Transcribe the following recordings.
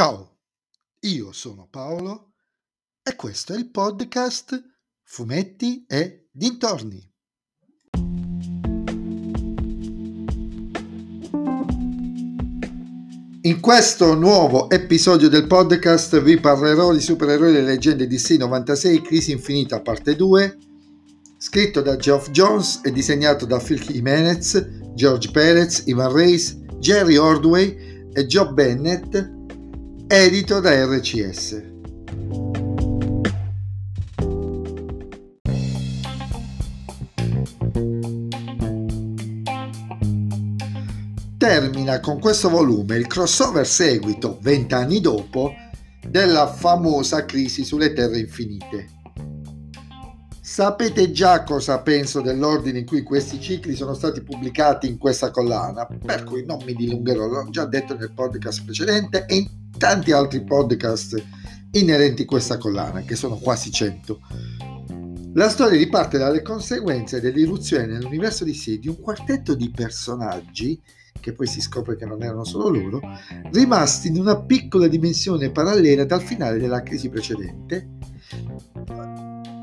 Ciao, io sono Paolo e questo è il podcast Fumetti e Dintorni. In questo nuovo episodio del podcast vi parlerò di supereroi e leggende DC 96 Crisi Infinita parte 2, scritto da Geoff Jones e disegnato da Phil Jimenez, George Perez, Ivan Reis, Jerry Ordway e Joe Bennett edito da RCS. Termina con questo volume il crossover seguito, vent'anni dopo, della famosa crisi sulle terre infinite. Sapete già cosa penso dell'ordine in cui questi cicli sono stati pubblicati in questa collana, per cui non mi dilungherò, l'ho già detto nel podcast precedente e in tanti altri podcast inerenti a questa collana, che sono quasi 100. La storia riparte dalle conseguenze dell'irruzione nell'universo di sé di un quartetto di personaggi, che poi si scopre che non erano solo loro, rimasti in una piccola dimensione parallela dal finale della crisi precedente,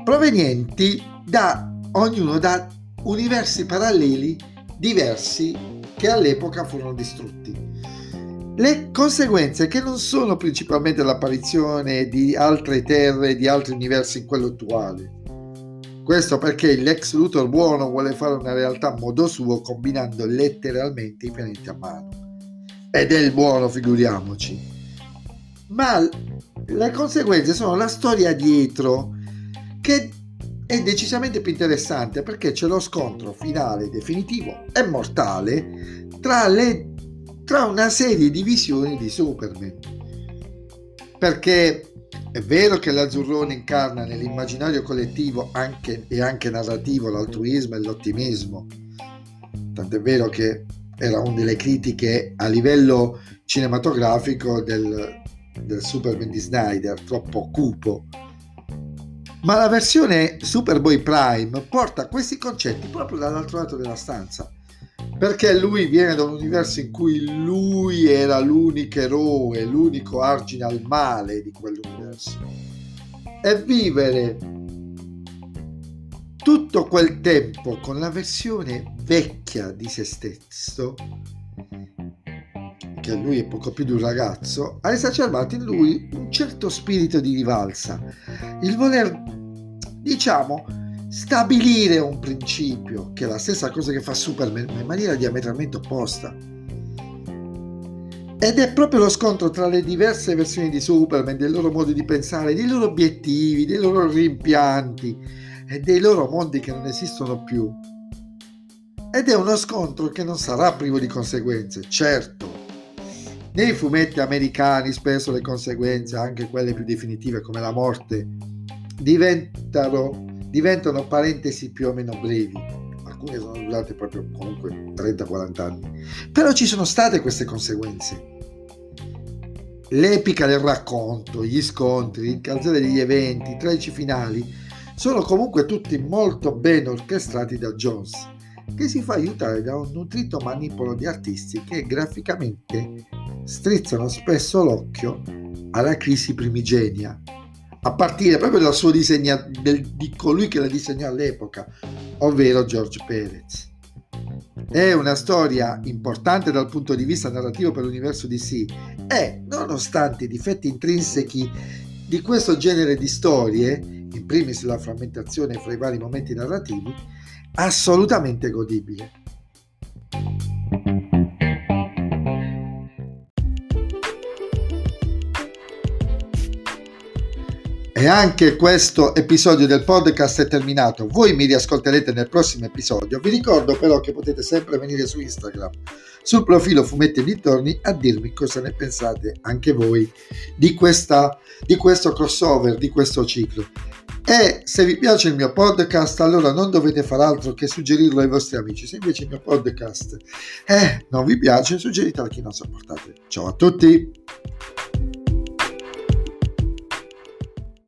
provenienti da ognuno da universi paralleli diversi che all'epoca furono distrutti. Le conseguenze che non sono principalmente l'apparizione di altre terre, di altri universi in quello attuale. Questo perché l'ex Luthor buono vuole fare una realtà a modo suo combinando letteralmente i pianeti a mano. Ed è il buono, figuriamoci. Ma le conseguenze sono la storia dietro, che è decisamente più interessante perché c'è lo scontro finale, definitivo e mortale tra le tra una serie di visioni di Superman. Perché è vero che l'azzurrone incarna nell'immaginario collettivo anche, e anche narrativo l'altruismo e l'ottimismo, tant'è vero che era una delle critiche a livello cinematografico del, del Superman di Snyder, troppo cupo. Ma la versione Superboy Prime porta questi concetti proprio dall'altro lato della stanza perché lui viene da un universo in cui lui era l'unico eroe, l'unico argine al male di quell'universo. E vivere tutto quel tempo con la versione vecchia di se stesso, che lui è poco più di un ragazzo, ha esacerbato in lui un certo spirito di rivalsa, il voler, diciamo, stabilire un principio, che è la stessa cosa che fa Superman, ma in maniera diametralmente opposta. Ed è proprio lo scontro tra le diverse versioni di Superman, dei loro modi di pensare, dei loro obiettivi, dei loro rimpianti e dei loro mondi che non esistono più. Ed è uno scontro che non sarà privo di conseguenze, certo. Nei fumetti americani spesso le conseguenze, anche quelle più definitive come la morte, diventano diventano parentesi più o meno brevi. Alcune sono durate proprio comunque 30-40 anni. Però ci sono state queste conseguenze. L'epica del racconto, gli scontri, il calzare degli eventi, i tragici finali sono comunque tutti molto ben orchestrati da Jones, che si fa aiutare da un nutrito manipolo di artisti che graficamente strizzano spesso l'occhio alla crisi primigenia a partire proprio dal suo disegno, del, di colui che la disegnò all'epoca, ovvero George Perez. È una storia importante dal punto di vista narrativo per l'universo DC e, nonostante i difetti intrinseci di questo genere di storie, in primis la frammentazione fra i vari momenti narrativi, assolutamente godibile. E anche questo episodio del podcast è terminato. Voi mi riascolterete nel prossimo episodio. Vi ricordo però che potete sempre venire su Instagram, sul profilo Fumetti e Dintorni, a dirmi cosa ne pensate anche voi di, questa, di questo crossover, di questo ciclo. E se vi piace il mio podcast, allora non dovete fare altro che suggerirlo ai vostri amici. Se invece il mio podcast eh, non vi piace, suggeritelo a chi non sopportate. Ciao a tutti!